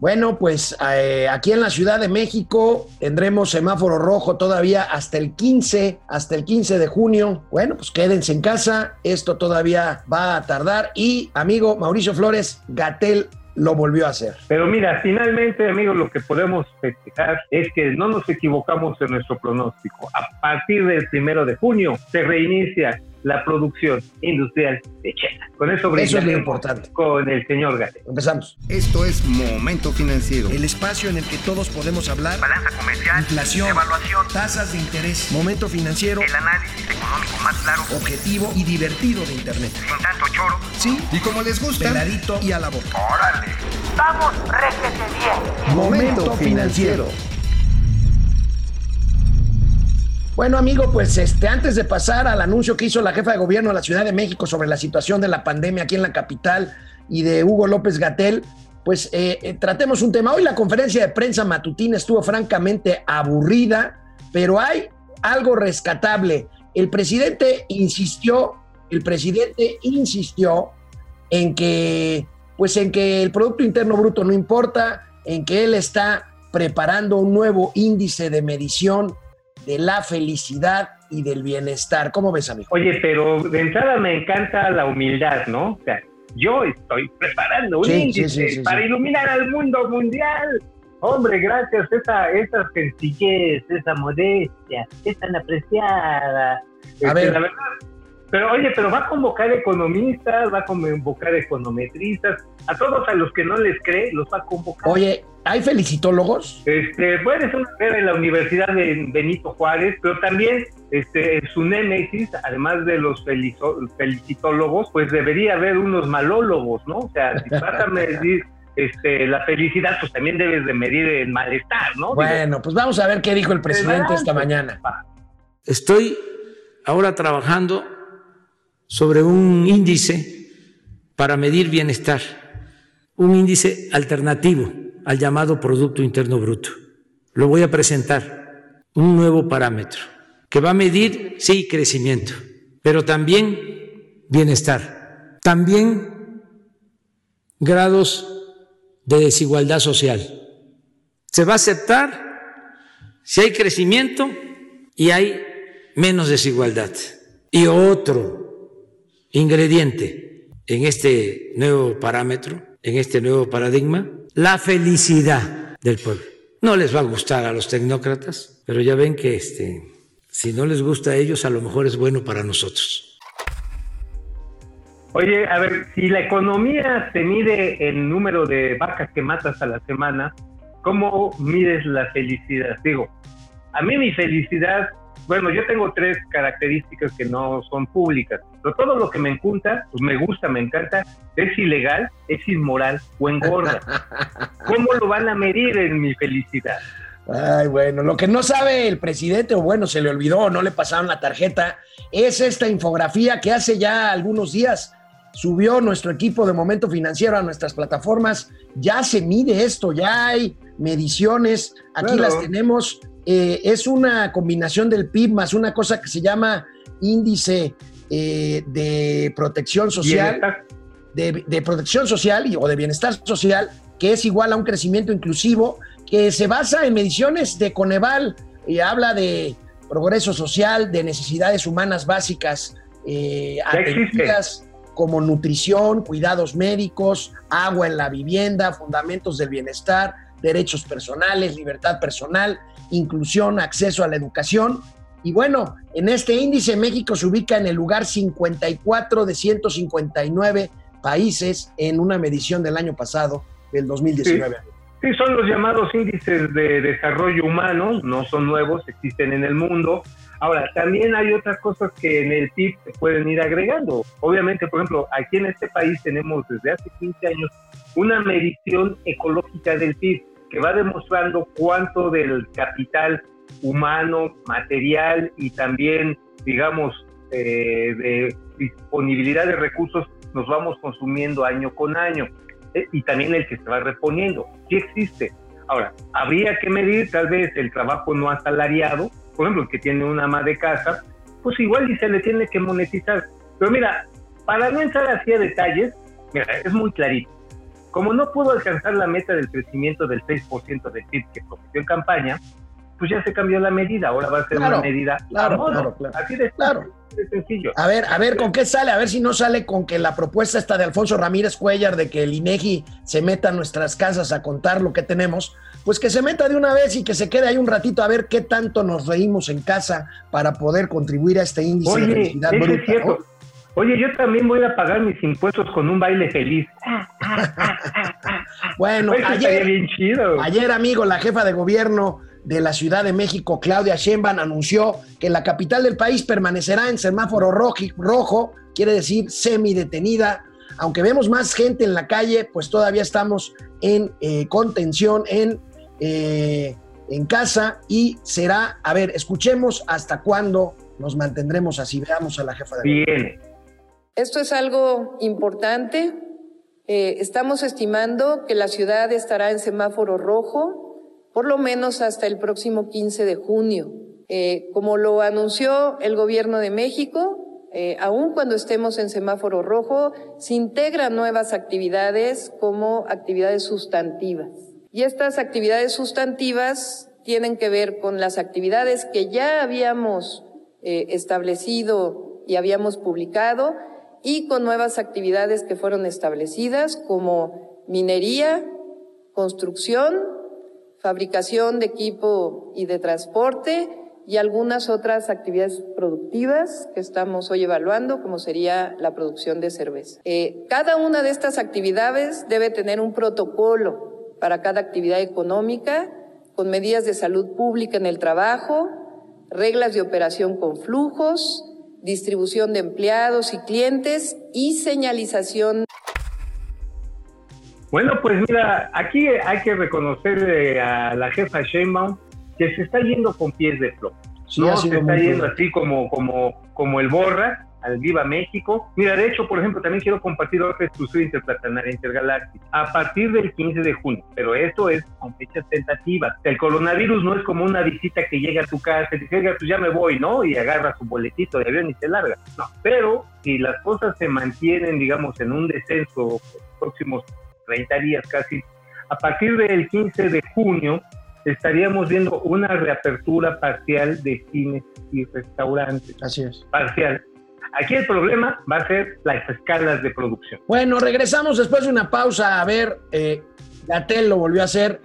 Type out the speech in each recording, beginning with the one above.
Bueno, pues eh, aquí en la Ciudad de México tendremos semáforo rojo todavía hasta el 15, hasta el 15 de junio. Bueno, pues quédense en casa, esto todavía va a tardar. Y amigo Mauricio Flores, Gatel lo volvió a hacer. Pero mira, finalmente, amigos, lo que podemos festejar es que no nos equivocamos en nuestro pronóstico. A partir del primero de junio se reinicia la producción industrial de China. Con eso, eso es lo importante. Con el señor Gate. Empezamos. Esto es Momento Financiero. El espacio en el que todos podemos hablar. Balanza comercial. Inflación. Evaluación. Tasas de interés. Momento Financiero. El análisis económico más claro. Objetivo y divertido de Internet. Sin tanto choro. Sí. Y como les gusta. Peladito y a la boca. ¡Órale! ¡Vamos, réjete bien! Momento Financiero. Bueno, amigo, pues este, antes de pasar al anuncio que hizo la jefa de gobierno de la Ciudad de México sobre la situación de la pandemia aquí en la capital y de Hugo López Gatel, pues eh, eh, tratemos un tema. Hoy la conferencia de prensa matutina estuvo francamente aburrida, pero hay algo rescatable. El presidente insistió, el presidente insistió en que, pues en que el Producto Interno Bruto no importa, en que él está preparando un nuevo índice de medición de la felicidad y del bienestar. ¿Cómo ves, amigo? Oye, pero de entrada me encanta la humildad, ¿no? O sea, yo estoy preparando un índice para iluminar al mundo mundial. Hombre, gracias, esa, esa sencillez, esa modestia, es tan apreciada. A este, ver. La verdad, pero oye, pero va a convocar economistas, va a convocar econometristas, a todos a los que no les cree, los va a convocar. Oye, ¿hay felicitólogos? Este, puede ser en la Universidad de Benito Juárez, pero también este, su némesis, además de los felicitólogos, pues debería haber unos malólogos, ¿no? O sea, si vas a medir este, la felicidad, pues también debes de medir el malestar, ¿no? Bueno, pues vamos a ver qué dijo el presidente esta mañana. Estoy ahora trabajando sobre un índice para medir bienestar, un índice alternativo al llamado Producto Interno Bruto. Lo voy a presentar, un nuevo parámetro que va a medir, sí, crecimiento, pero también bienestar, también grados de desigualdad social. Se va a aceptar si hay crecimiento y hay menos desigualdad. Y otro ingrediente en este nuevo parámetro, en este nuevo paradigma, la felicidad del pueblo. No les va a gustar a los tecnócratas, pero ya ven que este, si no les gusta a ellos, a lo mejor es bueno para nosotros. Oye, a ver, si la economía se mide el número de vacas que matas a la semana, ¿cómo mides la felicidad? Digo, a mí mi felicidad bueno, yo tengo tres características que no son públicas, pero todo lo que me encanta, pues me gusta, me encanta, es ilegal, es inmoral o engorda. ¿Cómo lo van a medir en mi felicidad? Ay, bueno, lo que no sabe el presidente, o bueno, se le olvidó, no le pasaron la tarjeta, es esta infografía que hace ya algunos días subió nuestro equipo de momento financiero a nuestras plataformas. Ya se mide esto, ya hay mediciones, aquí las tenemos eh, es una combinación del PIB más una cosa que se llama índice eh, de protección social, de, protección social o de bienestar social, que es igual a un crecimiento inclusivo, que se basa en mediciones de Coneval y habla de progreso social, de necesidades humanas básicas eh, atendidas como nutrición, cuidados médicos, agua en la vivienda, fundamentos del bienestar, derechos personales, libertad personal, inclusión, acceso a la educación. Y bueno, en este índice México se ubica en el lugar 54 de 159 países en una medición del año pasado, del 2019. Sí. son los llamados índices de desarrollo humano, no son nuevos, existen en el mundo. Ahora, también hay otras cosas que en el PIB se pueden ir agregando. Obviamente, por ejemplo, aquí en este país tenemos desde hace 15 años una medición ecológica del PIB que va demostrando cuánto del capital humano, material y también, digamos, eh, de disponibilidad de recursos nos vamos consumiendo año con año eh, y también el que se va reponiendo. ¿Qué existe? Ahora, habría que medir tal vez el trabajo no asalariado, por ejemplo, el que tiene una ama de casa, pues igual y se le tiene que monetizar. Pero mira, para no entrar así a detalles, mira, es muy clarito. como no pudo alcanzar la meta del crecimiento del 6% del PIB que prometió en campaña, pues ya se cambió la medida, ahora va a ser Claro, una medida claro, a modo. claro, claro. así de, Claro. de sencillo. A ver, a ver con qué sale, a ver si no sale con que la propuesta está de Alfonso Ramírez Cuellar de que el INEGI se meta a nuestras casas a contar lo que tenemos, pues que se meta de una vez y que se quede ahí un ratito a ver qué tanto nos reímos en casa para poder contribuir a este índice de Oye, felicidad eso bruta. es cierto. ¿no? Oye, yo también voy a pagar mis impuestos con un baile feliz. Bueno, Eso ayer, bien chido. ayer, amigo, la jefa de gobierno de la Ciudad de México, Claudia Sheinbaum, anunció que la capital del país permanecerá en semáforo rojo, quiere decir semi-detenida. Aunque vemos más gente en la calle, pues todavía estamos en eh, contención, en, eh, en casa y será, a ver, escuchemos hasta cuándo nos mantendremos así. Veamos a la jefa de. Bien. Esto es algo importante. Eh, estamos estimando que la ciudad estará en semáforo rojo por lo menos hasta el próximo 15 de junio. Eh, como lo anunció el gobierno de México, eh, aun cuando estemos en semáforo rojo, se integran nuevas actividades como actividades sustantivas. Y estas actividades sustantivas tienen que ver con las actividades que ya habíamos eh, establecido y habíamos publicado y con nuevas actividades que fueron establecidas como minería, construcción, fabricación de equipo y de transporte y algunas otras actividades productivas que estamos hoy evaluando, como sería la producción de cerveza. Eh, cada una de estas actividades debe tener un protocolo para cada actividad económica, con medidas de salud pública en el trabajo, reglas de operación con flujos, distribución de empleados y clientes y señalización Bueno, pues mira, aquí hay que reconocerle a la jefa Sheinbaum que se está yendo con pies de plomo. Sí, no se está yendo así como, como, como el borra al Viva México. Mira, de hecho, por ejemplo, también quiero compartir otra exclusiva interplatanaria intergaláctica a partir del 15 de junio, pero esto es con fechas tentativas. El coronavirus no es como una visita que llega a tu casa y dice, "Oiga, pues ya me voy, ¿no? Y agarra su boletito de avión y se larga. No, pero si las cosas se mantienen, digamos, en un descenso los próximos 30 días casi, a partir del 15 de junio estaríamos viendo una reapertura parcial de cines y restaurantes. Así es. Parcial. Aquí el problema va a ser las escalas de producción. Bueno, regresamos después de una pausa a ver, eh, Gatel lo volvió a hacer.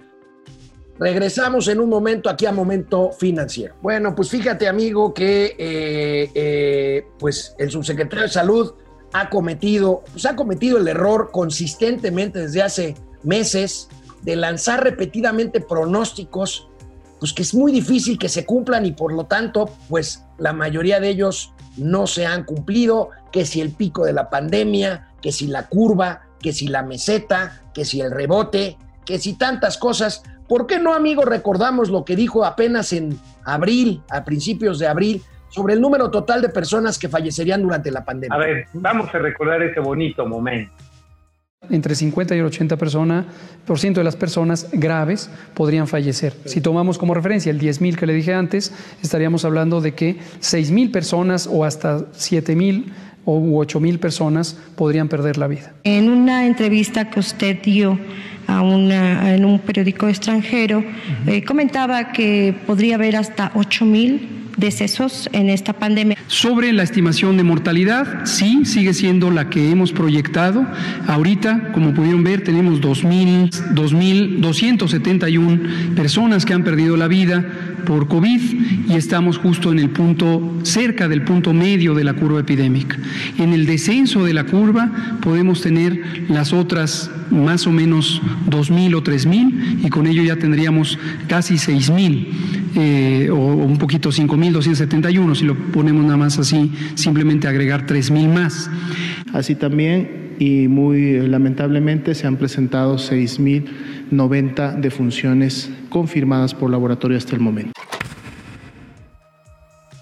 Regresamos en un momento aquí a Momento Financiero. Bueno, pues fíjate, amigo, que eh, eh, pues el subsecretario de Salud ha cometido, pues ha cometido el error consistentemente desde hace meses de lanzar repetidamente pronósticos, pues que es muy difícil que se cumplan y por lo tanto, pues la mayoría de ellos no se han cumplido, que si el pico de la pandemia, que si la curva, que si la meseta, que si el rebote, que si tantas cosas. ¿Por qué no, amigo, recordamos lo que dijo apenas en abril, a principios de abril, sobre el número total de personas que fallecerían durante la pandemia? A ver, vamos a recordar ese bonito momento. Entre 50 y el 80 persona, por ciento de las personas graves podrían fallecer. Si tomamos como referencia el 10.000 que le dije antes, estaríamos hablando de que 6.000 personas o hasta 7.000 o 8.000 personas podrían perder la vida. En una entrevista que usted dio a una, en un periódico extranjero, eh, comentaba que podría haber hasta 8.000 decesos en esta pandemia. Sobre la estimación de mortalidad, sí, sigue siendo la que hemos proyectado. Ahorita, como pudieron ver, tenemos 2.000, 2.271 personas que han perdido la vida por COVID y estamos justo en el punto, cerca del punto medio de la curva epidémica. En el descenso de la curva podemos tener las otras más o menos 2.000 o 3.000 y con ello ya tendríamos casi 6.000 eh, o, o un poquito 5.271, si lo ponemos nada más así, simplemente agregar 3.000 más. Así también, y muy eh, lamentablemente, se han presentado 6.090 defunciones confirmadas por laboratorio hasta el momento.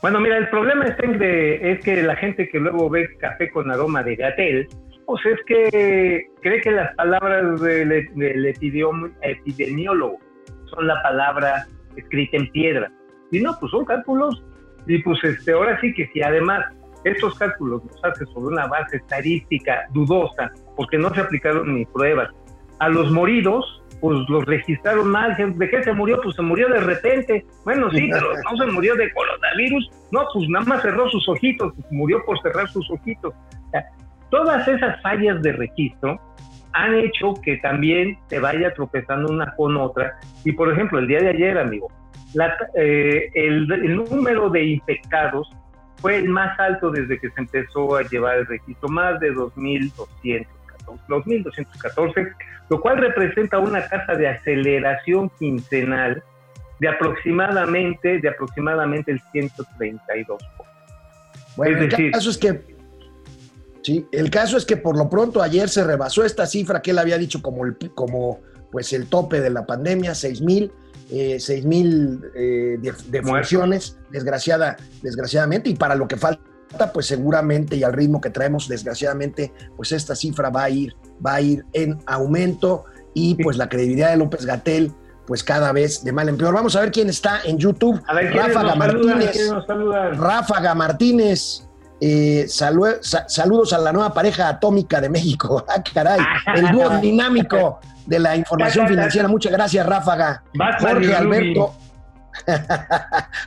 Bueno, mira, el problema es que, es que la gente que luego ve café con aroma de gatel, pues es que cree que las palabras del, del epidemiólogo son la palabra escrita en piedra. Y no, pues son cálculos. Y pues este, ahora sí que si además estos cálculos los hace sobre una base estadística dudosa, porque no se aplicaron ni pruebas, a los moridos, pues los registraron mal. ¿De qué se murió? Pues se murió de repente. Bueno, sí, pero no se murió de coronavirus. No, pues nada más cerró sus ojitos, pues murió por cerrar sus ojitos. O sea, todas esas fallas de registro han hecho que también se vaya tropezando una con otra. Y por ejemplo, el día de ayer, amigo, la, eh, el, el número de infectados fue el más alto desde que se empezó a llevar el registro, más de 2.214, 2.214, lo cual representa una tasa de aceleración quincenal de aproximadamente, de aproximadamente el 132. Bueno, Es el decir- caso es que sí, el caso es que por lo pronto ayer se rebasó esta cifra que él había dicho como el pues pues el tope de la pandemia, 6 mil eh, seis mil eh, de, defunciones, desgraciada, desgraciadamente, y para lo que falta, pues seguramente y al ritmo que traemos, desgraciadamente, pues esta cifra va a ir, va a ir en aumento y pues la credibilidad de López Gatel pues cada vez de mal en peor. Vamos a ver quién está en YouTube. A ver, ¿quiénes Ráfaga? Martínez. Ráfaga Martínez. Eh, salu- sa- saludos a la nueva pareja atómica de México. Ah, caray. El dúo dinámico de la información financiera. Muchas gracias, Ráfaga. Jorge Alberto.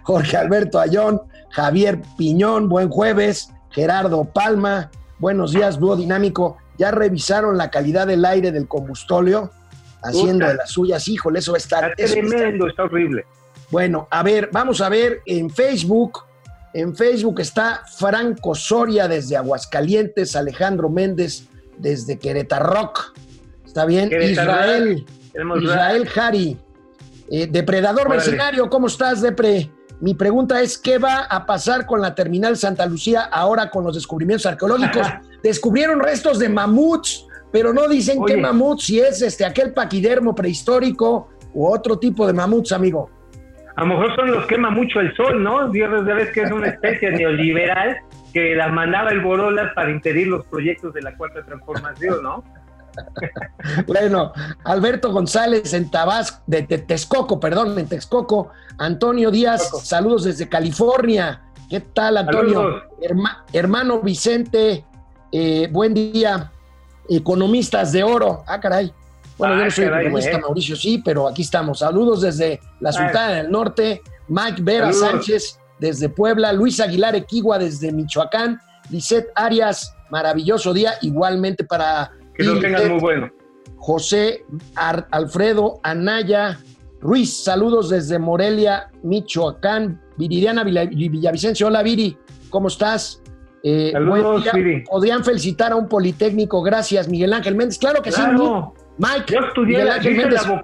Jorge Alberto Ayón, Javier Piñón, buen jueves. Gerardo Palma, buenos días, dúo dinámico. ¿Ya revisaron la calidad del aire del combustóleo? Haciendo de las suyas, híjole, eso va a estar. Está eso va a estar tremendo, está horrible. bueno, a ver, vamos a ver en Facebook. En Facebook está Franco Soria desde Aguascalientes, Alejandro Méndez desde Querétaro Rock. Está bien. Querétaro Israel, Israel Jari. Eh, Depredador Órale. Mercenario, ¿cómo estás, Depre? Mi pregunta es, ¿qué va a pasar con la terminal Santa Lucía ahora con los descubrimientos arqueológicos? Descubrieron restos de mamuts, pero no dicen qué mamut, si es este, aquel paquidermo prehistórico u otro tipo de mamuts, amigo. A lo mejor son los quema mucho el sol, ¿no? Dios ya ves que es una especie neoliberal que las mandaba el Borolas para impedir los proyectos de la cuarta transformación, ¿no? Bueno, Alberto González en Tabasco, de, de Texcoco, perdón, en Texcoco. Antonio Díaz, Texcoco. saludos desde California. ¿Qué tal, Antonio? Herma- hermano Vicente, eh, buen día. Economistas de oro. Ah, caray. Bueno, yo Ah, no soy caray, economista, güey. Mauricio, sí, pero aquí estamos. Saludos desde la Sultana del Norte. Mike Vera Saludos. Sánchez desde Puebla. Luis Aguilar Equigua desde Michoacán. Lisette Arias, maravilloso día. Igualmente para Que lo Lisette. muy bueno. José Ar- Alfredo Anaya Ruiz, saludos desde Morelia, Michoacán. Viridiana Villa- Villavicencio, hola Viri, ¿cómo estás? Eh, Saludos. Viri. Podrían felicitar a un politécnico, gracias Miguel Ángel Méndez. Claro que sí, Claro. Mike. Yo estudié, la, dice, la,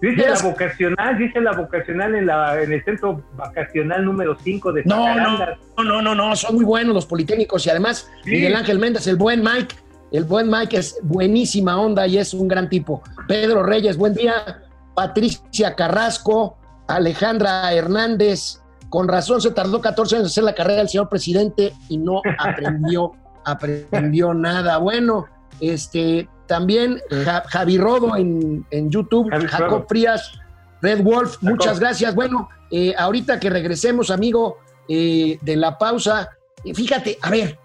dice la vocacional, dice la vocacional en, la, en el centro vacacional número 5 de No, no, Zacarandas. no, no, no, no, son muy buenos los politécnicos y además Sí. Miguel Ángel Méndez, el buen Mike, el buen Mike es buenísima onda y es un gran tipo. Pedro Reyes, buen día. Patricia Carrasco, Alejandra Hernández, con razón se tardó 14 años en hacer la carrera del señor presidente y no aprendió, aprendió nada. Bueno, este también Ja- Javi Rodo en, en YouTube, Javi Jacob Rodo. Frías, Red Wolf, Jacob. muchas gracias. Bueno, eh, ahorita que regresemos, amigo, eh, de la pausa, eh, fíjate, a ver,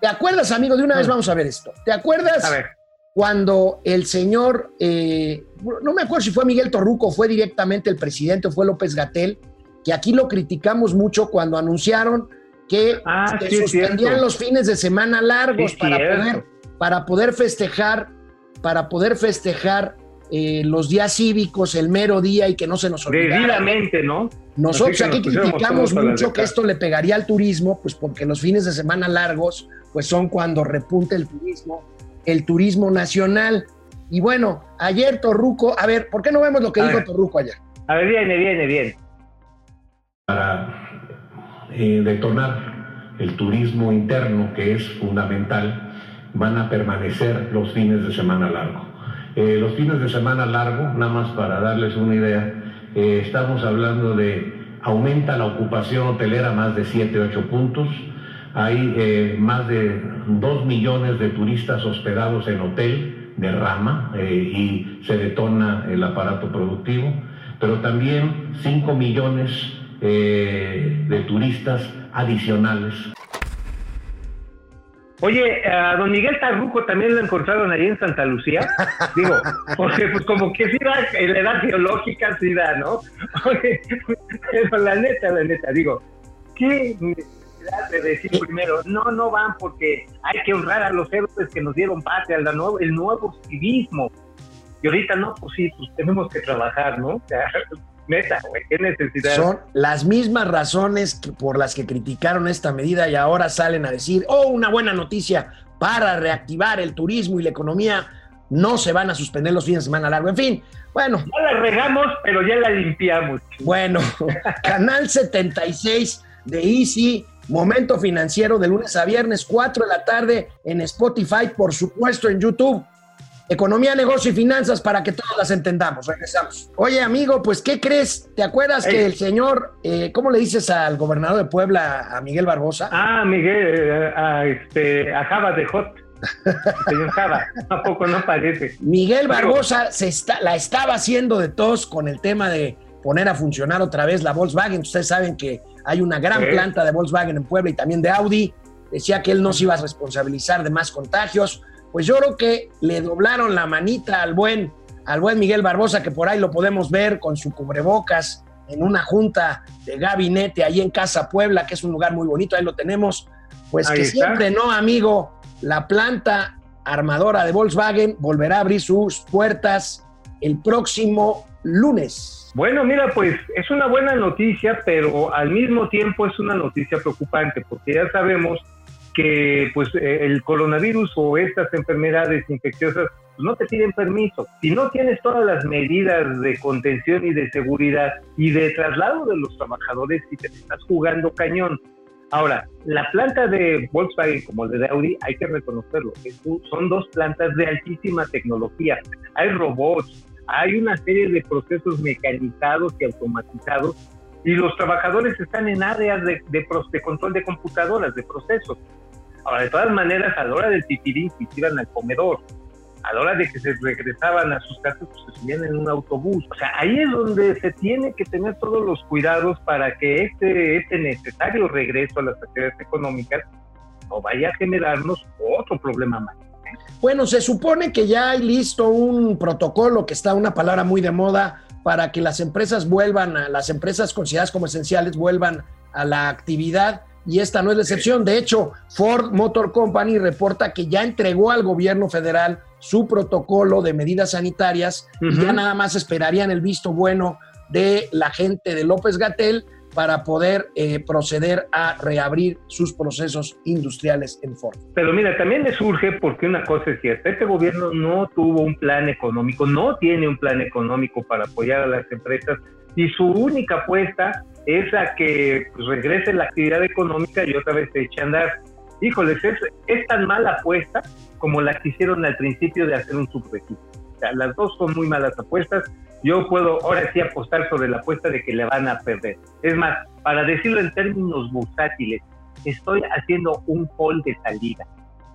¿te acuerdas, amigo? De una vez Ah. vamos a ver esto. ¿Te acuerdas A ver, cuando el señor, no me acuerdo si fue Miguel Torruco, fue directamente el presidente o fue López Gatel, que aquí lo criticamos mucho cuando anunciaron que Ah, se sí, suspendían los fines de semana largos Sí, para cierto. poder, para poder festejar, para poder festejar eh, los días cívicos, el mero día y que no se nos olvidara. debidamente, ¿no? Nosotros aquí nos criticamos mucho que esto le pegaría al turismo, pues porque los fines de semana largos, pues son cuando repunta el turismo, el turismo nacional. Y bueno, ayer Torruco, a ver, ¿por qué no vemos lo que A dijo ver. Torruco ayer? A ver, viene, viene, viene. para eh, detonar el turismo interno, que es fundamental, van a permanecer los fines de semana largo. Eh, los fines de semana largo, nada más para darles una idea, eh, estamos hablando de aumenta la ocupación hotelera más de 7, 8 puntos, hay eh, más de 2 millones de turistas hospedados en hotel de rama y se detona el aparato productivo, pero también 5 millones de turistas adicionales Oye, a don Miguel Tarruco también lo encontraron ahí en Santa Lucía. Digo, porque pues como que sí da, en la edad geológica sí da, ¿no? Oye, pero la neta, la neta, digo, ¿qué necesidad de decir primero, no, no van porque hay que honrar a los héroes que nos dieron patria, la nuevo, el nuevo civismo? Y ahorita no, pues sí, pues tenemos que trabajar, ¿no? O sea, neta, güey, qué necesidad. Son las mismas razones que- por las que criticaron esta medida y ahora salen a decir, oh, una buena noticia para reactivar el turismo y la economía, no se van a suspender los fines de semana largo. En fin, bueno, Ya la regamos, pero ya la limpiamos. bueno, Canal 76 de Easy, Momento Financiero de lunes a viernes, 4 de la tarde en Spotify, por supuesto en YouTube. Economía, negocio y finanzas para que todas las entendamos. Regresamos. Oye, amigo, pues, ¿qué crees? ¿Te acuerdas Ey. que el señor, eh, ¿cómo le dices al gobernador de Puebla, a Miguel Barbosa? Ah, Miguel, eh, a, este, a Java de Hot. Señor Java, ¿a poco no parece? Miguel Barbosa se está, la estaba haciendo de tos con el tema de poner a funcionar otra vez la Volkswagen. Ustedes saben que hay una gran planta de Volkswagen en Puebla y también de Audi. Decía que él no se iba a responsabilizar de más contagios. Pues yo creo que le doblaron la manita al buen, al buen Miguel Barbosa, que por ahí lo podemos ver con su cubrebocas en una junta de gabinete ahí en Casa Puebla, que es un lugar muy bonito, ahí lo tenemos. Pues Ahí que está. siempre no, amigo, la planta armadora de Volkswagen volverá a abrir sus puertas el próximo lunes. Bueno, mira, pues es una buena noticia, pero al mismo tiempo es una noticia preocupante, porque ya sabemos que pues eh, el coronavirus o estas enfermedades infecciosas pues, no te piden permiso. Si no tienes todas las medidas de contención y de seguridad y de traslado de los trabajadores, y te estás jugando cañón. Ahora, la planta de Volkswagen como la de Audi, hay que reconocerlo, son dos plantas de altísima tecnología. Hay robots, hay una serie de procesos mecanizados y automatizados y los trabajadores están en áreas de, de de control de computadoras, de procesos. Ahora, de todas maneras, a la hora del pipirín, que iban al comedor, a la hora de que se regresaban a sus casas, pues se subían en un autobús. O sea, ahí es donde se tiene que tener todos los cuidados para que este, este necesario regreso a las actividades económicas no vaya a generarnos otro problema más. Bueno, se supone que ya hay listo un protocolo que está una palabra muy de moda para que las empresas vuelvan, a, las empresas consideradas como esenciales vuelvan a la actividad y esta no es la excepción. De hecho, Ford Motor Company reporta que ya entregó al gobierno federal su protocolo de medidas sanitarias y ya nada más esperarían el visto bueno de la gente de López Gatel para poder eh, proceder a reabrir sus procesos industriales en Ford. Pero mira, también le surge porque una cosa es cierta, este gobierno no tuvo un plan económico, no tiene un plan económico para apoyar a las empresas y su única apuesta es a que regrese la actividad económica y otra vez se eche a andar. Híjoles, es, es tan mala apuesta como la que hicieron al principio de hacer un subregistro. O sea, las dos son muy malas apuestas. Yo puedo ahora sí apostar sobre la apuesta de que le van a perder. Es más, para decirlo en términos bursátiles, estoy haciendo un call de salida.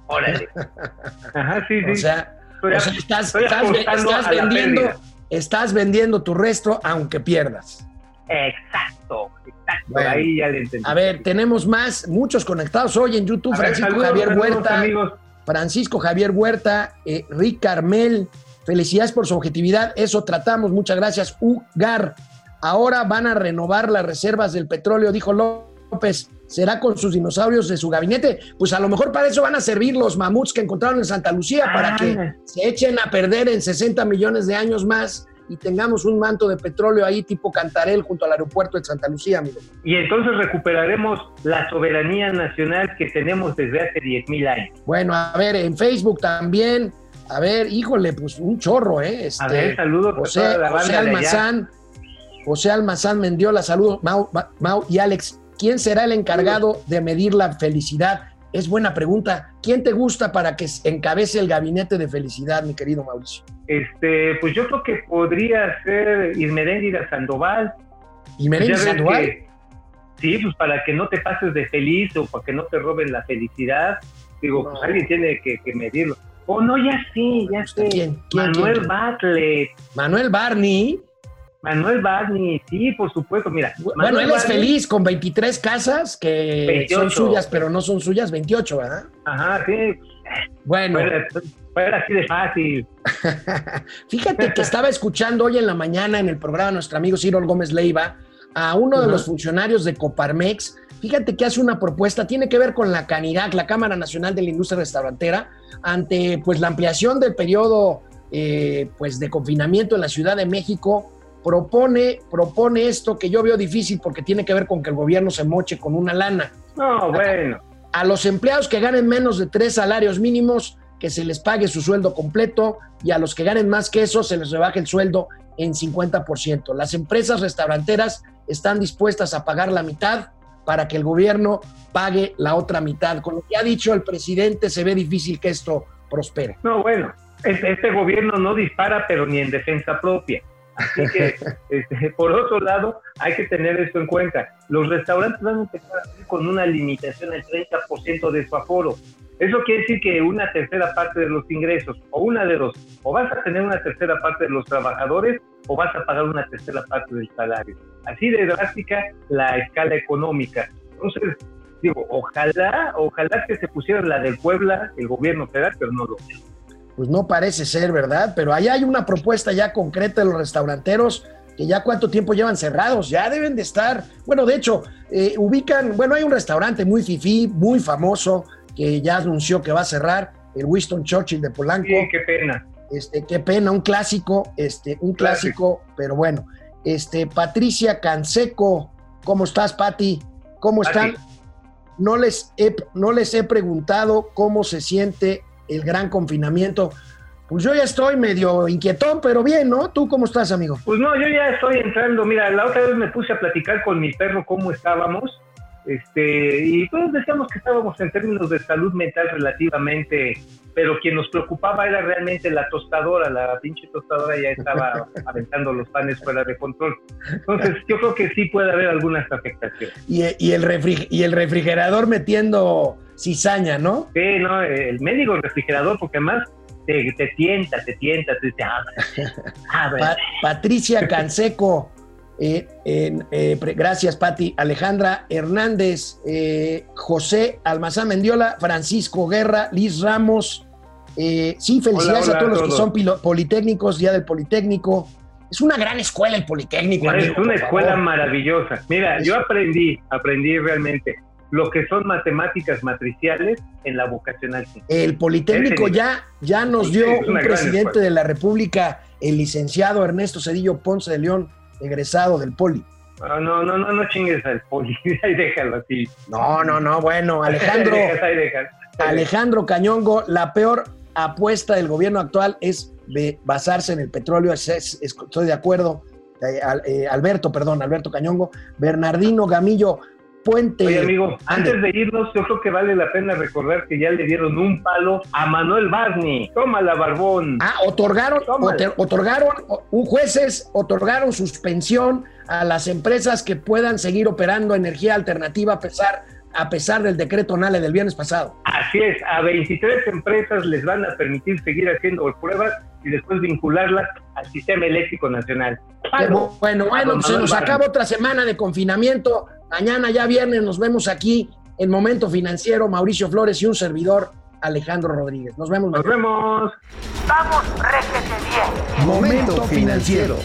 Órale. Ajá, sí, sí. O sea, Estoy o a- sea, estás, estoy vendiendo, estás vendiendo tu resto aunque pierdas. Exacto, exacto. Bueno. Ahí ya le entendí. A ver, tenemos más, muchos conectados hoy en YouTube. A ver, Francisco saludos, Javier Huerta, amigos. Francisco Javier Huerta, eh, Rick Carmel, felicidades por su objetividad. Eso tratamos, muchas gracias. Ugar, ahora van a renovar las reservas del petróleo, dijo López. ¿Será con sus dinosaurios de su gabinete? Pues a lo mejor para eso van a servir los mamuts que encontraron en Santa Lucía, para Ah. que se echen a perder en 60 millones de años más y tengamos un manto de petróleo ahí tipo Cantarel junto al aeropuerto de Santa Lucía, amigo. Y entonces recuperaremos la soberanía nacional que tenemos desde hace 10.000 años. Bueno, a ver, en Facebook también. A ver, híjole, pues un chorro, ¿eh? Este, A ver, saludos a José, toda la José. Almazán. José Almazán Mendiola, saludos. Mau, Ma- Mau y Alex, ¿quién será el encargado de medir la felicidad? Es buena pregunta. ¿Quién te gusta para que encabece el gabinete de felicidad, mi querido Mauricio? Este, pues yo creo que podría ser Ismeréndira Sandoval. ¿Y Merengue Ya ves Sandoval? que- sí, pues para que no te pases de feliz o para que no te roben la felicidad. Digo, pues alguien tiene que, que medirlo. Oh, no, ya sí, ya sé. ¿Quién? ¿Quién? Manuel ¿Quién? Bartlett. Manuel Barney. Manuel Barney, sí, por supuesto, mira. Bueno, Manuel él es Barney- feliz con 23 casas que 28. son suyas, pero no son suyas, 28, ¿verdad? Ajá, sí. Bueno, fuera así de fácil. fíjate que estaba escuchando hoy en la mañana en el programa nuestro amigo Ciro Gómez Leiva a uno de los funcionarios de Coparmex. Fíjate que hace una propuesta, tiene que ver con la CANIRAC, la Cámara Nacional de la Industria Restaurantera, ante pues la ampliación del periodo eh, pues de confinamiento en la Ciudad de México. Propone, propone esto que yo veo difícil porque tiene que ver con que el gobierno se moche con una lana. No, bueno. a los empleados que ganen menos de tres salarios mínimos, que se les pague su sueldo completo y a los que ganen más que eso, se les rebaje el sueldo en 50%. Las empresas restauranteras están dispuestas a pagar la mitad para que el gobierno pague la otra mitad. Con lo que ha dicho el presidente, se ve difícil que esto prospere. No, bueno, es- este gobierno no dispara, pero ni en defensa propia. Así que, este, por otro lado, hay que tener esto en cuenta. Los restaurantes van a empezar a abrir con una limitación al 30% de su aforo. Eso quiere decir que una tercera parte de los ingresos, o una de dos, o vas a tener una tercera parte de los trabajadores, o vas a pagar una tercera parte del salario. Así de drástica la escala económica. Entonces, digo, ojalá, ojalá que se pusiera la del Puebla, el gobierno federal, pero no lo Pues no parece ser, ¿verdad? Pero ahí hay una propuesta ya concreta de los restauranteros que ya cuánto tiempo llevan cerrados, ya deben de estar. Bueno, de hecho, eh, ubican, bueno, hay un restaurante muy fifí, muy famoso, que ya anunció que va a cerrar, el Winston Churchill de Polanco. Sí, qué pena. Este, qué pena, un clásico, este, un clásico, pero bueno. Este, Patricia Canseco, ¿cómo estás, Pati? ¿Cómo están? Pati. No les, he, no les he preguntado cómo se siente el gran confinamiento. Pues yo ya estoy medio inquietón, pero bien, ¿no? ¿Tú cómo estás, amigo? Pues no, yo ya estoy entrando. Mira, la otra vez me puse a platicar con mi perro cómo estábamos. Este, y pues decíamos que estábamos en términos de salud mental relativamente, pero quien nos preocupaba era realmente la tostadora, la pinche tostadora ya estaba aventando los panes fuera de control. Entonces, yo creo que sí puede haber algunas afectaciones. Y, y el, refri- y el refrigerador metiendo cizaña, ¿no? Sí, no, el médico refrigerador, porque además te, te tienta, te tienta, te dice, abre, abre. Pa- Patricia Canseco, eh, eh, gracias Pati, Alejandra Hernández, eh, José Almazán Mendiola, Francisco Guerra, Liz Ramos. sí, felicidades Hola, hola a todos los que son pilo- politécnicos, Día del Politécnico. Es una gran escuela el Politécnico. Es una escuela favor. maravillosa. Mira, yo aprendí, aprendí realmente lo que son matemáticas matriciales en la vocacional. El Politécnico ya, ya nos dio un presidente de la República, el licenciado Ernesto Cedillo Ponce de León, egresado del Poli. No, no, no, no, no chingues al poli, ahí déjalo así. No, no, no, bueno, Alejandro. Ahí dejas, ahí dejas. Alejandro Cañongo, la peor apuesta del gobierno actual es de basarse en el petróleo, es- es- es- estoy de acuerdo. Eh, eh, Alberto, perdón, Alberto Cañongo, Bernardino Gamillo, Puente. Oye, amigo, antes de irnos, yo creo que vale la pena recordar que ya le dieron un palo a Manuel Barney. Tómala, barbón. Ah, otorgaron, otor- otorgaron, un jueces otorgaron suspensión a las empresas que puedan seguir operando energía alternativa a pesar, a pesar del decreto NALE del viernes pasado. Así es, a 23 empresas les van a permitir seguir haciendo pruebas y después vincularlas al sistema eléctrico nacional. Palo. bueno, bueno, don se nos acaba otra semana de confinamiento. Mañana ya viernes nos vemos aquí en Momento Financiero, Mauricio Flores y un servidor, Alejandro Rodríguez. Nos vemos. Nos mañana. vemos. Vamos, réjete bien. Momento financiero.